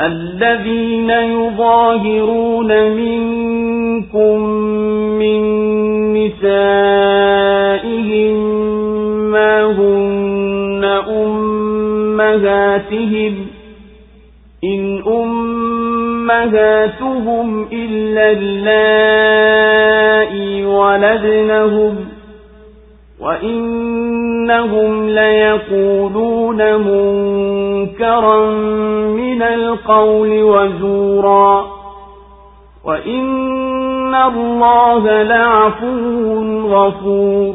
الذين يظاهرون منكم من نسائهم ما هن أمهاتهم إن أمهاتهم إلا اللائي ولدنهم وإنهم ليقولون منكرا من القول وزورا وإن الله لعفو غفور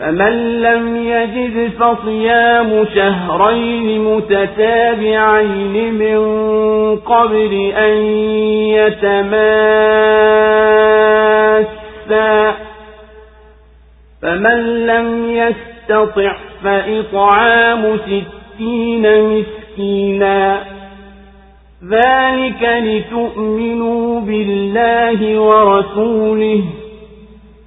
فمن لم يجد فصيام شهرين متتابعين من قبل أن يتماسا فمن لم يستطع فإطعام ستين مسكينا ذلك لتؤمنوا بالله ورسوله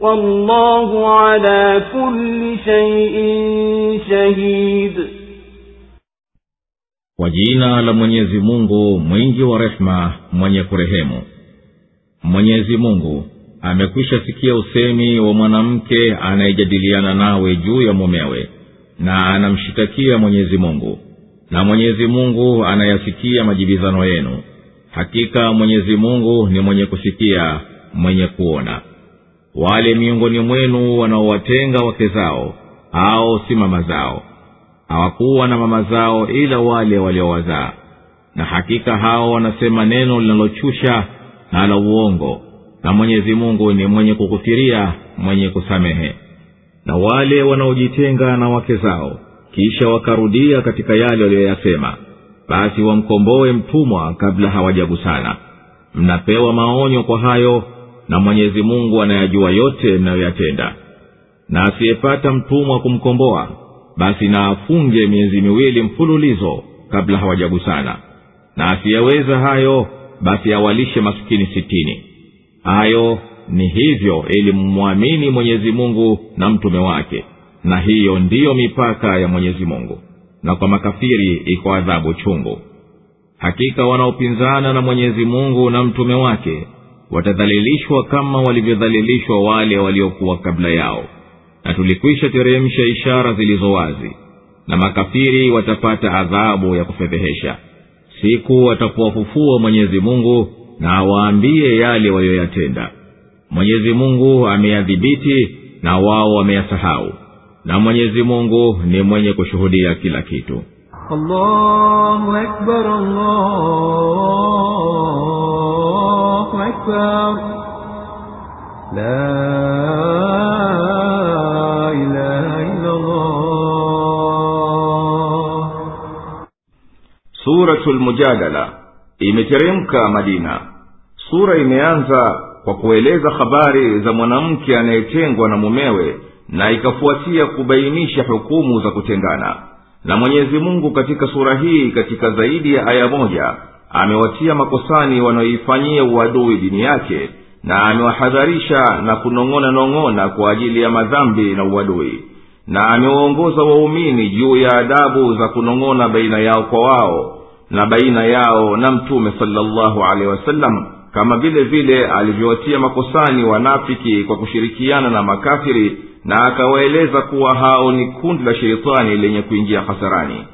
والله على كل شيء شهيد kwa jina la mwenyezi mungu mwingi wa rehema mwenye kurehemu mwenyezi mungu amekwisha sikia usemi wa mwanamke anayejadiliana nawe juu ya mumewe na anamshitakia mwenyezi mungu na mwenyezi mungu anayasikia majibizano yenu hakika mwenyezi mungu ni mwenye kusikia mwenye kuona wale miongoni mwenu wanaowatenga wake zao au si mama zao hawakuwa na mama zao ila wale waliowazaa na hakika hao wanasema neno linalochusha na la uongo na mwenyezi mungu ni mwenye kukufiria mwenye kusamehe na wale wanaojitenga na wake zao kisha wakarudia katika yale waliyoyasema basi wamkomboe mtumwa kabla hawajagusana mnapewa maonyo kwa hayo na mwenyezi mungu anayajua yote mnayoyatenda na asiyepata mtumwa kumkomboa basi naafunge miezi miwili mfululizo kabla hawajagusana na asiyeweza hayo basi awalishe masikini sitini hayo ni hivyo ili mmwamini mwenyezi mungu na mtume wake na hiyo ndiyo mipaka ya mwenyezi mungu na kwa makafiri iko adhabu chungu hakika wanaopinzana na mwenyezi mungu na mtume wake watadhalilishwa kama walivyodhalilishwa wale waliokuwa kabla yao na tulikwisha teremsha ishara zilizo wazi na makafiri watapata adhabu ya kufedhehesha siku watapowafufua mwenyezi mungu na awaambie yale waliyoyatenda mwenyezi mungu ameyadhibiti na wao wameyasahau na mwenyezi mungu ni mwenye kushuhudia kila kitu الله أكبر الله أكبر لا إله إلا الله سورة imeteremka madina sura imeanza kwa kueleza habari za mwanamke anayetengwa na mumewe na ikafuatia kubainisha hukumu za kutengana na mwenyezi mungu katika sura hii katika zaidi ya aya moja amewatia makosani wanaoifanyia uadui dini yake na amewahadharisha na kunong'ona nong'ona kwa ajili ya madhambi na uadui na amewaongoza waumini juu ya adabu za kunong'ona baina yao kwa wao na baina yao na mtume salllahu alehi wasallam kama vile vile alivyowatia makosani wanafiki kwa kushirikiana na makafiri na akawaeleza kuwa hao ni kundi la sheitani lenye kuingia hasarani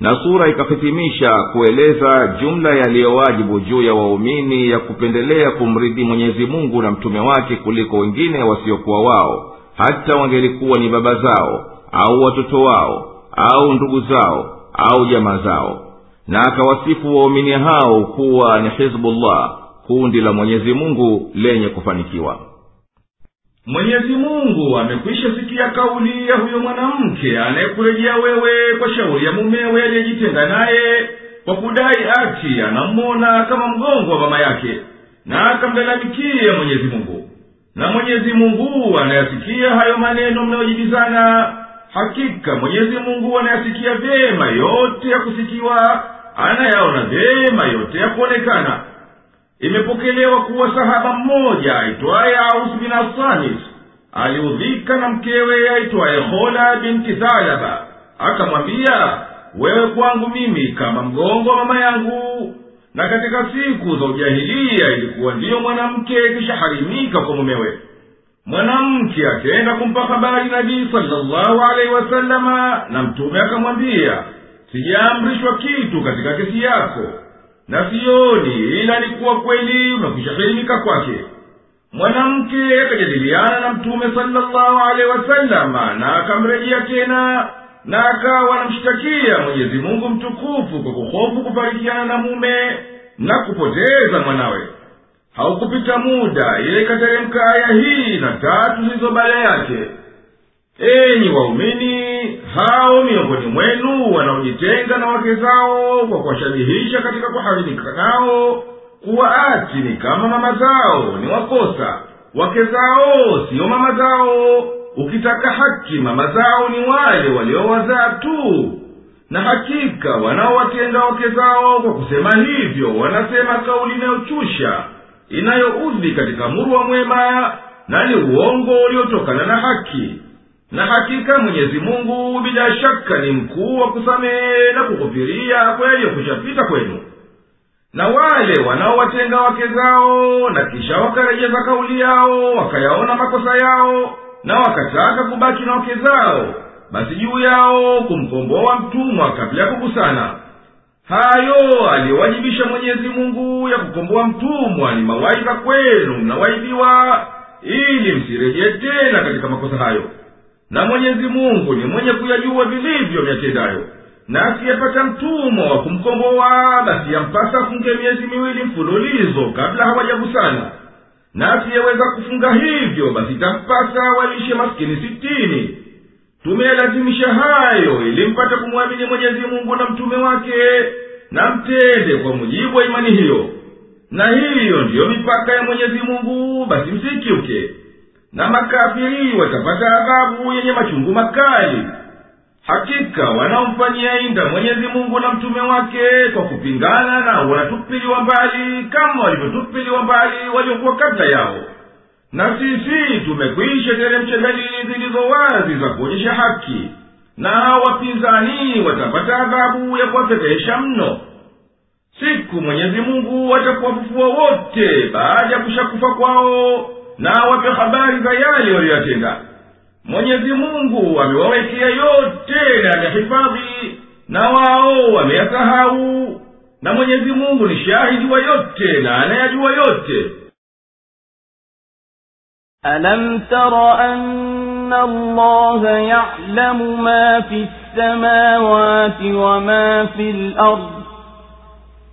na sura ikahitimisha kueleza jumla yaliyowajibu juu ya waumini ya kupendelea kumridhi mwenyezi mungu na mtume wake kuliko wengine wasiokuwa wao hata wangelikuwa ni baba zao au watoto wao au ndugu zao au jamaa zao na akawasifu waumini hao kuwa ni hizbullah kundi la mwenyezi mungu lenye kufanikiwa mwenyezi mungu amekwisha sikia kauli ya huyo mwanamke anayekurejea wewe kwa shauri ya mumewe aliyejitenga naye kwa kudai ati anammona kama mgongo wa mama yake na akamlalamikia mwenyezi mungu na mwenyezi mungu anayasikia hayo maneno mnayojibizana hakika mwenyezi mungu anayasikia vyema yote ya kusikiwa anayaona vyema yote ya kuonekana imepokelewa kuwa sahaba mmoja aitwaye aus bin assanis aliudhika na mkewe aitwaye hola binti thalaba akamwambia wewe kwangu mimi kama mgongo wa mama yangu na katika siku za ujahiliya ilikuwa ndiyo mwanamke kishaharimika kwa mumewe mwanamke akenda kumpa habari nabii salllahu alaihi wasalama na mtume akamwambia sijaamrishwa kitu katika kesi yako na sioni ila alikuwa kweli umekwisha kuelimika kwake mwanamke akajadiliana na mtume salallahu alehi wasalama na akamrejea tena na akawa anamshtakia mwenyezi mungu mtukufu kwa kuhofu kufarikiana na mume na kupoteza mwanawe haukupita muda ile ikateremka aya hii na tatu zilizo baada yake enyi waumini hao miongoni mwenu wanaojitenga na wake zao kwa kuwashabihisha katika kuharimika nao kuwaati ni kama mama zao ni wakosa wake zao siyo mama zao ukitaka haki mama zao ni wale waliowazaa tu na hakika wanaowatenga wake zao kwa kusema hivyo wanasema kauli inayochusha inayoudhi katika murwa mwema na ni uongo uliotokana na haki na hakika mwenyezi mungu bila shaka ni mkuu wa kusamehe na kughufiria kweli kushapita kwenu na wale wanaowatenga wake zao na kisha wakarejeza kauli yao wakayaona makosa yao na wakataka kubaki na wake zao basi juu yao kumkomboa wa mtumwa kabla ya kugusana hayo aliyowajibisha mwenyezi mungu ya kukomboa mtumwa ni mawaidha kwenu mnawaidiwa ili msirejee tena katika makosa hayo na mwenyezi mungu ni mwenye kuyajua vilivyo myatendayo na asiyepata mtumwa wa kumkomboa basi yampasa afunge miezi miwili mfululizo kabla hawajagusana na asiyeweza kufunga hivyo basi tampasa walishe maskini sitini tumeyalazimisha hayo ili mpate kumwamini mwenyezi mungu na mtume wake na mtende kwa mujibu wa imani hiyo na hiyo ndiyo mipaka ya mwenyezi mungu basi msikiuke na makafiri watapata adhabu yenye machungu makali hakika wanaomfanyia inda mwenyezi mungu na mtume wake kwa kupingana na wanatupiliwa mbali kama walivyotupiliwa mbali waliokuwa kabla yao na sisi tumekwisha teremsha dalili zilizo wazi za kuonyesha haki na wapinzani watapata adhabu ya kuwapepesha mno siku mwenyezi mungu atakuwafufua wote baada ya kushakufa kwao na awape habari za yale waliyoyatenda mwenyezi mungu amewawekea yote na amehifadhi na wao wameyasahau na mwenyezi mungu ni shahidi wa yote na anayajua yote ألم تر أن الله يعلم ما في السماوات وما في الأرض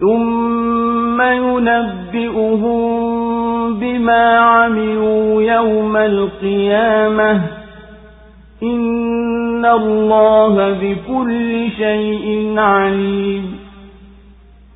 ثم ينبئهم بما عملوا يوم القيامة إن الله بكل شيء عليم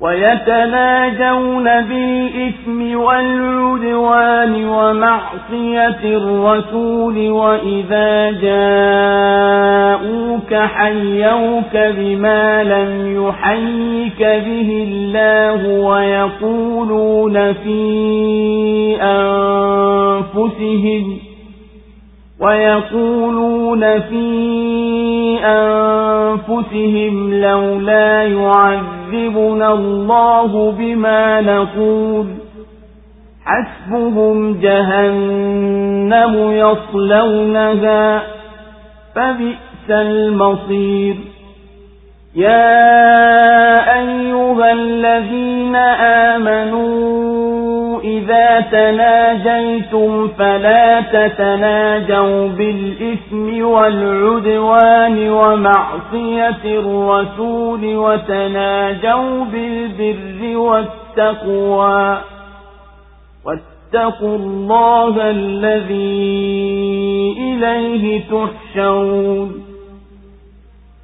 ويتناجون بالإثم والعدوان ومعصية الرسول وإذا جاءوك حيوك بما لم يحيك به الله ويقولون في أنفسهم ويقولون في أنفسهم لولا يعذبون يعذبنا الله بما نقول حسبهم جهنم يصلونها فبئس المصير يا أيها الذين آمنوا إذا تناجيتم فلا تتناجوا بالإثم والعدوان ومعصية الرسول وتناجوا بالبر والتقوى واتقوا الله الذي إليه تحشرون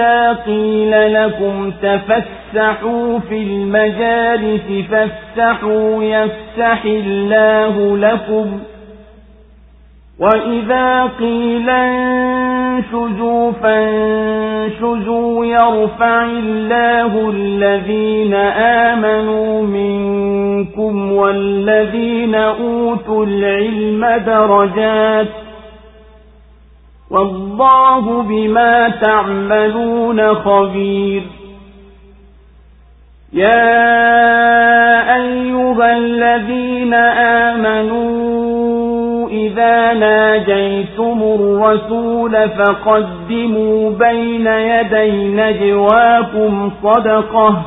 إذا قِيلَ لَكُمْ تَفَسَّحُوا فِي الْمَجَالِسِ فَافْسَحُوا يَفْسَحِ اللَّهُ لَكُمْ وَإِذَا قِيلَ انشُزُوا فَانشُزُوا يَرْفَعِ اللَّهُ الَّذِينَ آمَنُوا مِنكُمْ وَالَّذِينَ أُوتُوا الْعِلْمَ دَرَجَاتٍ والله بما تعملون خبير يا أيها الذين آمنوا إذا ناجيتم الرسول فقدموا بين يدي نجواكم صدقة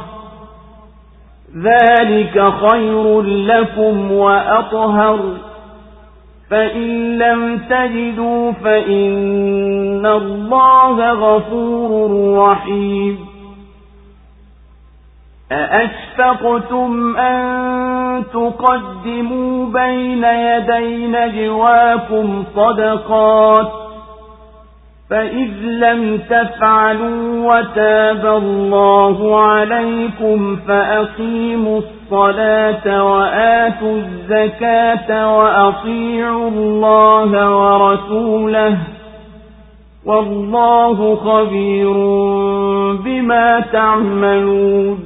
ذلك خير لكم وأطهر فإن لم تجدوا فإن الله غفور رحيم أأشفقتم أن تقدموا بين يدي نجواكم صدقات فإذ لم تفعلوا وتاب الله عليكم فأقيموا الصلاة الصلاة وآتوا الزكاة وأطيعوا الله ورسوله والله خبير بما تعملون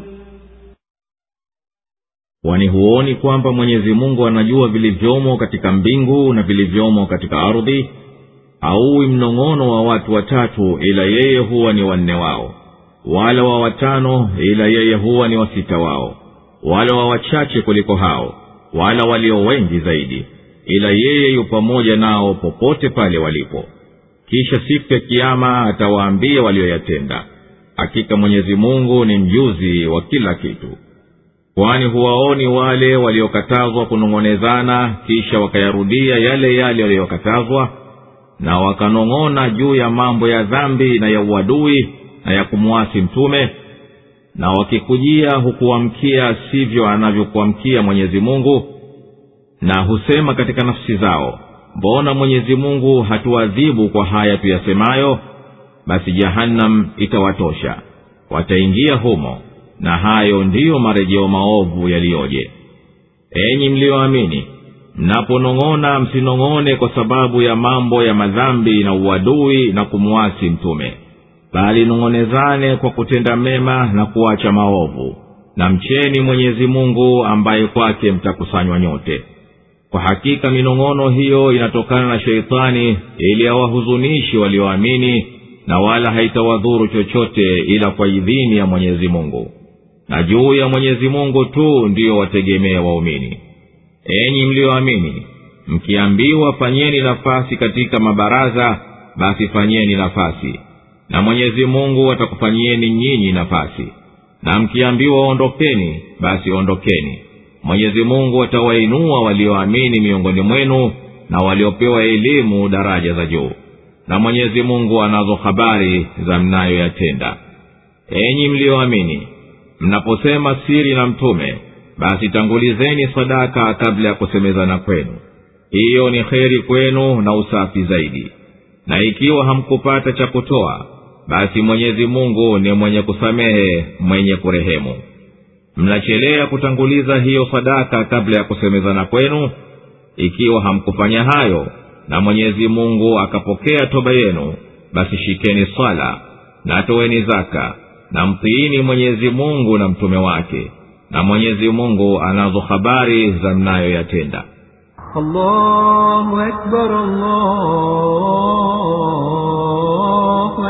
wani huoni kwamba mwenyezi mungu anajua vilivyomo katika mbingu na vilivyomo katika ardhi auwi mnong'ono wa watu watatu ila yeye huwa ni wanne wao wala wa watano ila yeye huwa ni wasita wao wala wa wachache kuliko hao wala walio wengi zaidi ila yeye yu pamoja nao popote pale walipo kisha siku ya kiama atawaambia walioyatenda hakika mwenyezi mungu ni mjuzi wa kila kitu kwani huwaoni wale waliokatazwa kunong'onezana kisha wakayarudia yale yale waliyokatazwa na wakanong'ona juu ya mambo ya dhambi na ya uadui na ya kumwasi mtume na wakikujia hukuamkia sivyo anavyokuamkia mwenyezi mungu na husema katika nafsi zao mbona mwenyezi mungu hatuadhibu kwa haya tuyasemayo basi jahannam itawatosha wataingia humo na hayo ndiyo marejeo maovu yaliyoje enyi mliyoamini mnaponong'ona msinong'one kwa sababu ya mambo ya madhambi na uadui na kumwasi mtume bali nong'onezane kwa kutenda mema na kuacha maovu na mcheni mwenyezi mungu ambaye kwake mtakusanywa nyote kwa hakika minong'ono hiyo inatokana na sheitani ili awahuzunishi walioamini na wala haitawadhuru chochote ila kwa idhini ya mwenyezi mungu na juu ya mwenyezi mungu tu ndiyo wategemea waumini enyi mliyoamini mkiambiwa fanyeni nafasi katika mabaraza basi fanyeni nafasi na mwenyezi mungu atakufanyieni nyinyi nafasi na mkiambiwa ondokeni basi ondokeni mwenyezi mungu atawainua walioamini miongoni mwenu na waliopewa elimu daraja za juu na mwenyezi mungu anazo habari za mnayoyatenda enyi mliyoamini mnaposema siri na mtume basi tangulizeni sadaka kabla ya kusemezana kwenu hiyo ni kheri kwenu na usafi zaidi na ikiwa hamkupata cha kutoa basi mwenyezi mungu ni mwenye kusamehe mwenye kurehemu mnachelea kutanguliza hiyo sadaka kabla ya kusemezana kwenu ikiwa hamkufanya hayo na mwenyezi mungu akapokea toba yenu basi shikeni swala na toweni zaka na mtiini mwenyezi mungu na mtume wake na mwenyezi mungu anazo habari za mnayoyatenda allahu akbar, allahu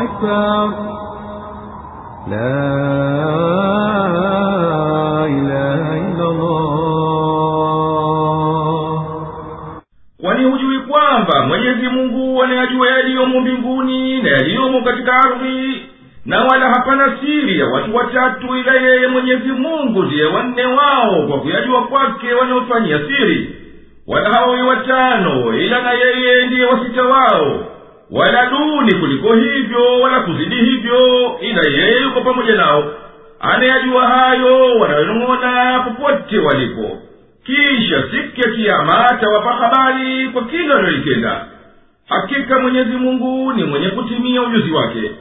أكبر لا إله إلا الله kwamba mwenyezi mungu wanayajua yaliyomo mbinguni na yaliyomo katika ardhi na wala hapana siri ya watu watatu ila yeye mwenyezi mungu ndiye wanne wao kwa kuyajua kwake wanaofanyia siri wala hawawi watano ila na yeye ndiye wasita wao wala duni kuliko hivyo wala kuzidi hivyo ila yeye yuko pamoja nao anayajua hayo wanayonong'ona popote walipo kisha siku ya kiama atawapa habari kwa kila wanayoitenda hakika mwenyezi mungu ni mwenye kutimia ujuzi wake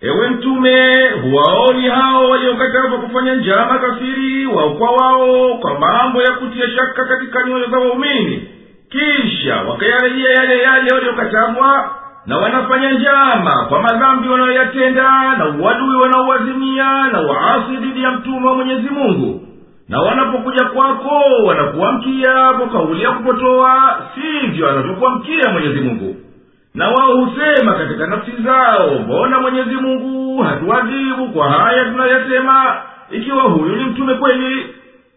ewe mtume huwaoni hao waliokatazwa kufanya njama kafiri wao kwa wao kwa mambo ya kutia shaka katika nyoyo za waumini kisha wakayarejea yale yale waliokatazwa na wanafanya njama kwa madhambi wanayoyatenda na uadui wanaowazimia na waasi dhidi ya mtume wa mwenyezi mungu na wanapokuja kwako wanakuamkia kwa kauli ya kupotoa sivyo anavyokuamkia mwenyezi mungu na wao husema katika nafsi zao mbona mwenyezi mungu hatuadhibu kwa haya tunayoyasema ikiwa huyu ni mtume kweli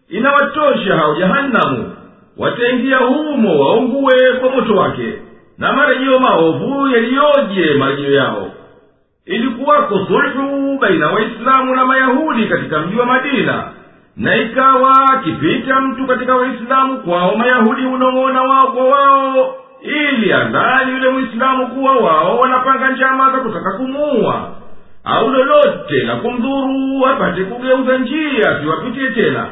inawatosha hao jahanamu wataingia humo waungue kwa moto wake na marejeo maovu yaliyoje marejeo yao ilikuwako sulhu baina waislamu na mayahudi katika mji wa madina na ikawa akipita mtu katika waislamu kwao mayahudi unong'ona wao kwa wao ili andani yule mwislamu kuwa wao wanapanga njama za kutaka kumuua au lolote la kumdhuru apate kugeuza njia siwapitie tena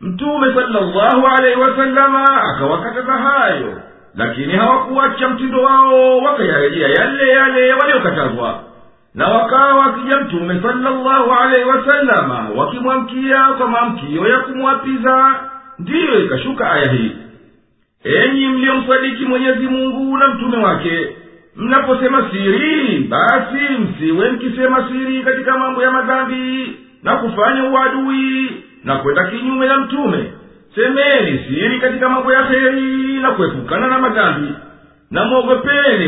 mtume sala llahu alaihi wasalama akawakataza hayo lakini hawakuwacha mtindo wao wakayarejea yale yale waliokatazwa na wakawa wakija mtume salallahu alaihi wasalama wakimwamkia kwa maamkio ya kumwapiza ndiyo ikashuka aya hii enyi mliyomsadiki mwenyezi mungu na mtume wake mnaposema siri basi msiwe mkisema siri katika mambo ya madhambi na kufanya uadui na kwenda kinyume na mtume semeni siri katika mambo ya heri na kuepukana na madhambi na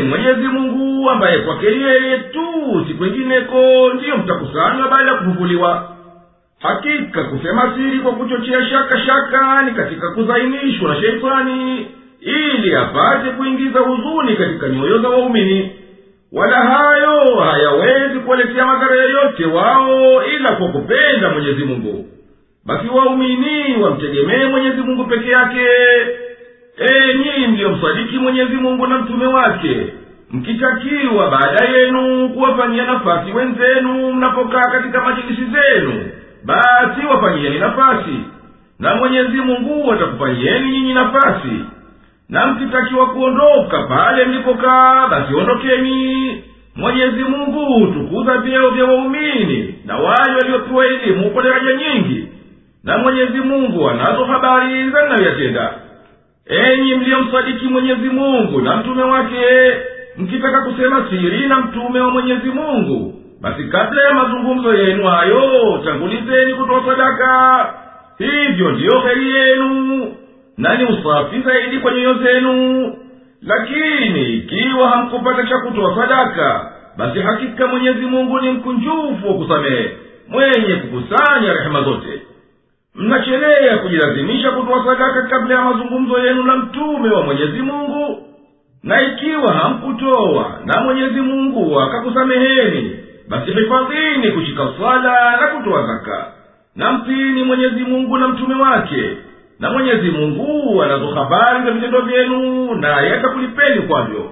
mwenyezi mungu ambaye kwake yeye tu si kwengineko ndiyo mtakusanywa baada ya kufufuliwa hakika kusema siri kwa kuchochea shaka shaka ni katika kuzainishwa na sheitani ili apate kuingiza huzuni katika nyoyo za waumini wala hayo hayawezi kuwaletea madhara yoyote wao ila kwa kupenda mwenyezi mungu basi waumini wamtegemee mwenyezi mungu peke yake ee eh, ndiyo mliyomsadiki mwenyezi mungu na mtume wake mkitakiwa baada yenu kuwafanyia nafasi wenzenu mnapokaa katika majilisi zenu basi wafanyieni nafasi na mwenyezi mungu atakufanyieni nyinyi nafasi na mkitakiwa kuondoka pale mlipokaa basi ondokeni mwenyezi mungu hutukuza vyeo vya waumini na wale waliopewa elimu kwa daraja nyingi na mwenyezi mungu anazo habari za mnayoyatenda enyi mliyomsadiki mwenyezi mungu na mtume wake mkitaka kusema siri na mtume wa mwenyezi mungu basi kabla ya mazungumzo yenu hayo tangulizeni kutoa sadaka hivyo ndiyo heri yenu nani usafi zaidi kwa nyoyo zenu lakini ikiwa hamkupata cha kutoa sadaka basi hakika mwenyezi mungu ni mkunjufu wa kusamehe mwenye kukusanya rehema zote mna sherehe ya kujilazimisha kutoa sadaka kabla ya mazungumzo yenu na mtume wa mwenyezi mungu na ikiwa hamkutoa na mwenyezi mungu akakusameheni basi hifadhini kushika swala na kutoa zaka na mtini mwenyezi mungu na mtume wake na mwenyezi mungu anazo habari za vitendo vyenu naye atakulipeni kwavyo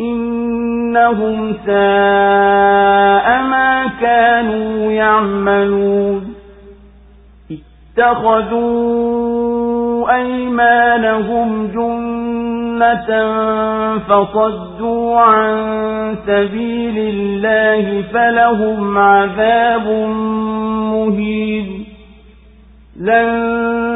إنهم ساء ما كانوا يعملون اتخذوا أيمانهم جنة فصدوا عن سبيل الله فلهم عذاب مهين لن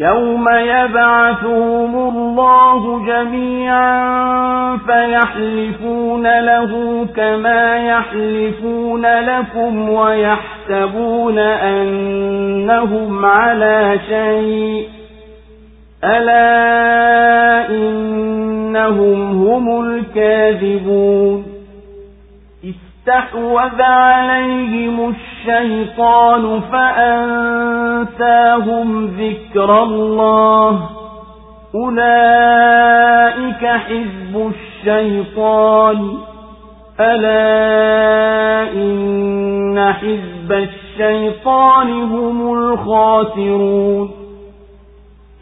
يوم يبعثهم الله جميعا فيحلفون له كما يحلفون لكم ويحسبون أنهم على شيء ألا إنهم هم الكاذبون استحوذ عليهم الشيء الشيطان فأنساهم ذكر الله أولئك حزب الشيطان ألا إن حزب الشيطان هم الخاسرون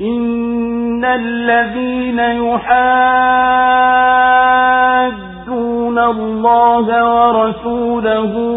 إن الذين يحادون الله ورسوله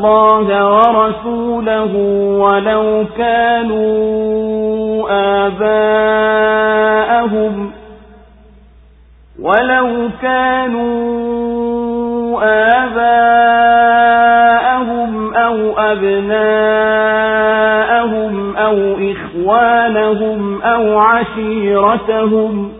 الله ورسوله ولو كانوا آباءهم ولو كانوا آباءهم أو أبناءهم أو إخوانهم أو عشيرتهم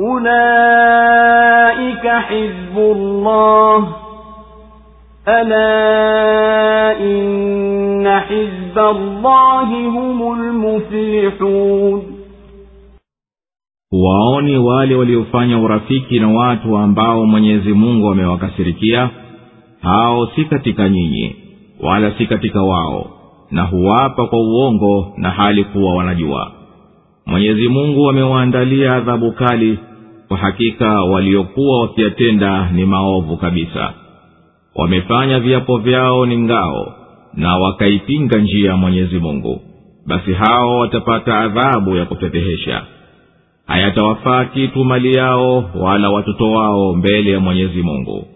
أولئك حزب الله ألا إن حزب الله هم المفلحون waone wale waliofanya urafiki na watu ambao mwenyezi mungu amewakasirikia hao si katika nyinyi wala si katika wao na huwapa kwa uongo na hali kuwa wanajua mwenyezi mungu amewaandalia adhabu kali kwa hakika waliokuwa wakiyatenda ni maovu kabisa wamefanya viapo vyao ni ngao na wakaipinga njia ya mwenyezi mungu basi hao watapata adhabu ya kupepehesha hayatawafaa kitu mali yao wala watoto wao mbele ya mwenyezi mungu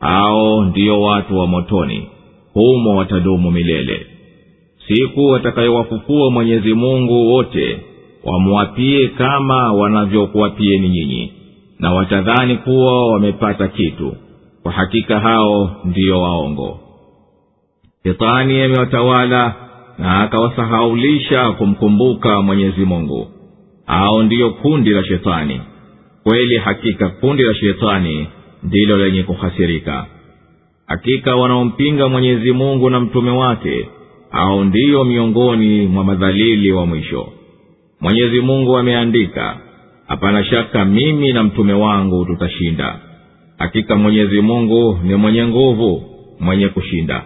hao ndiyo watu wa motoni humo watadumu milele siku atakayowafufua mwenyezi mungu wote wamuwapiye kama wanavyokuwapieni nyinyi na watadhani kuwa wamepata kitu kwa hakika hao ndiyo waongo shetani amewatawala na akawasahaulisha kumkumbuka mwenyezi mungu au ndiyo kundi la shetani kweli hakika kundi la shetani ndilo lenye kuhasirika hakika wanaompinga mwenyezi mungu na mtume wake au ndiyo miongoni mwa madhalili wa mwisho mwenyezi mungu ameandika hapana shaka mimi na mtume wangu tutashinda hakika mwenyezi mungu ni mwenye nguvu mwenye kushinda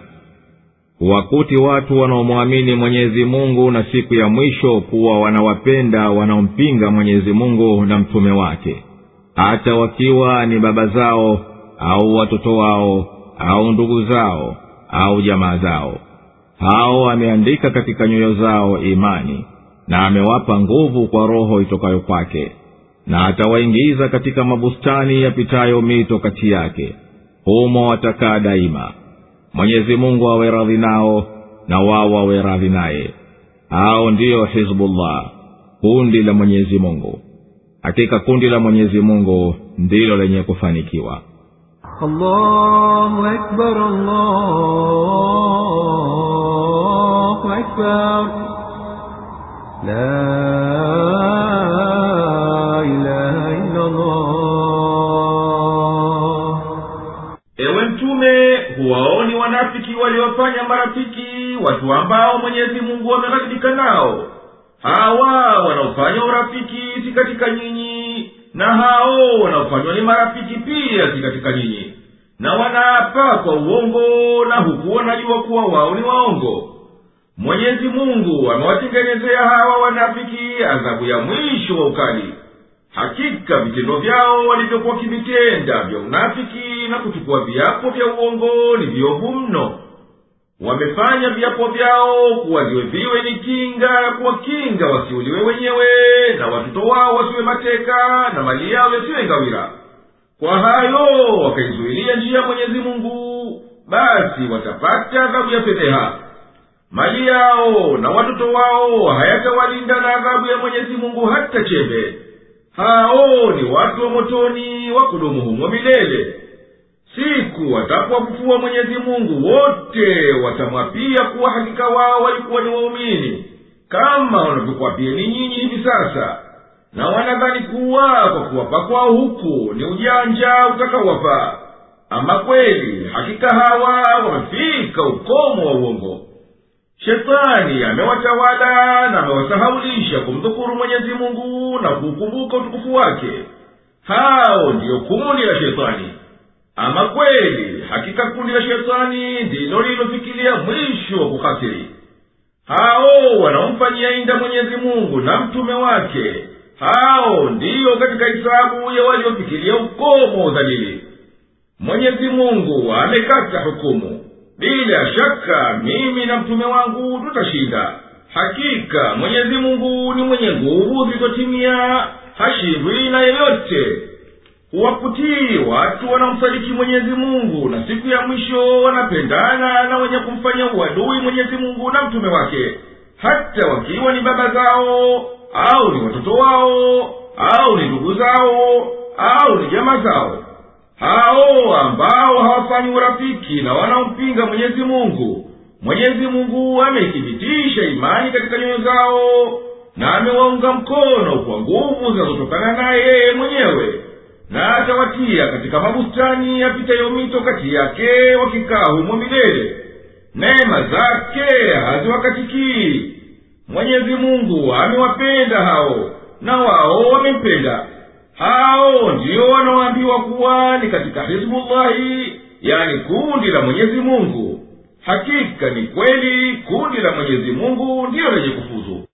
huwakuti watu wanaomwamini mwenyezi mungu na siku ya mwisho kuwa wanawapenda wanaompinga mwenyezi mungu na mtume wake hata wakiwa ni baba zao au watoto wao au ndugu zao au jamaa zao hao ameandika katika nyoyo zao imani na amewapa nguvu kwa roho itokayo kwake na atawaingiza katika mabustani yapitayo mito kati yake humo watakaa daima mwenyezi mungu awe radhi nao na wao wawe radhi naye hao ndiyo hizbullah kundi la mwenyezi mungu hakika kundi la mwenyezi mungu ndilo lenye kufanikiwa allahu akbar, allahu akbar ewe mtume huwaoni wanafiki waliofanya marafiki watu ambao mwenyezi mungu wameghadibika nao hawa wanaofanywa urafiki si katika nyinyi na hao wanaofanywa ni marafiki pia si katika nyinyi na wanaapa kwa uongo na huku wanajua kuwa wao ni waongo mwenyezi mungu amewatengenezea hawa wanafiki adhabu ya mwisho wa ukali hakika vitendo vyao walivyokuwa kivitenda vya unafiki na kuchukua viapo vya uongo ni viovu mno wamefanya viapo vyao kuwa viwe viwe ni kinga kuwakinga wasiuliwe wenyewe na watoto wao wasiwe mateka na mali yao yasiwe ngawira kwa hayo wakaizuilia njia mwenyezi mungu basi watapata adhabu ya fedheha mali yao na watoto wao hayatawalinda na adhabu ya mwenyezi mungu hata chembe hao ni watu wa motoni wa kudumu humo milele siku watakapowafufua mwenyezi mungu wote watamwapia kuwa hakika wao walikuwa ni waumini kama wanavyokuwapieni nyinyi hivi sasa na wanadhani kuwa kwa kuwapa kwao huku ni ujanja utakawapa ama kweli hakika hawa wamefika ukomo wa uongo shetani amewatawala na amewasahaulisha kumdhukuru mwenyezi mungu na kuukumbuka utukufu wake hao ndiyo kundi la shetani ama kweli hakika kundi la shetani ndilo lililofikiria mwisho wa kuhasiri hao wanaomfanyia inda mwenyezi mungu na mtume wake hao ndiyo katika hisabu ya waliofikiria ukomo wa udhalili mwenyezi mungu amekata hukumu bila shaka mimi na mtume wangu tutashinda hakika mwenyezi mungu ni mwenye nguvu zilizotimia hashindwi na yeyote huwakutii watu wanamsadiki mwenyezi mungu na siku ya mwisho wanapendana na wenye kumfanya uadui mwenyezi mungu na mtume wake hata wakiwa ni baba zao au ni watoto wao au ni ndugu zao au ni jamaa zao hao ambao hawafanyi urafiki na wanaompinga mwenyezi mungu mwenyezi mungu ameithibitisha imani katika nyoyo zao na amewaunga mkono kwa nguvu zinazotokana naye yeye mwenyewe na atawatia katika mabustani yapitayo mito kati yake wakikaa humo milele neema zake haziwakatikii mwenyezi mungu amewapenda hao na wao wamempenda hao ndio wanaoambiwa kuwa ni katika hizbullahi yani kundi la mwenyezi mungu hakika ni kweli kundi la mwenyezi mungu ndiyo lenye kufuzu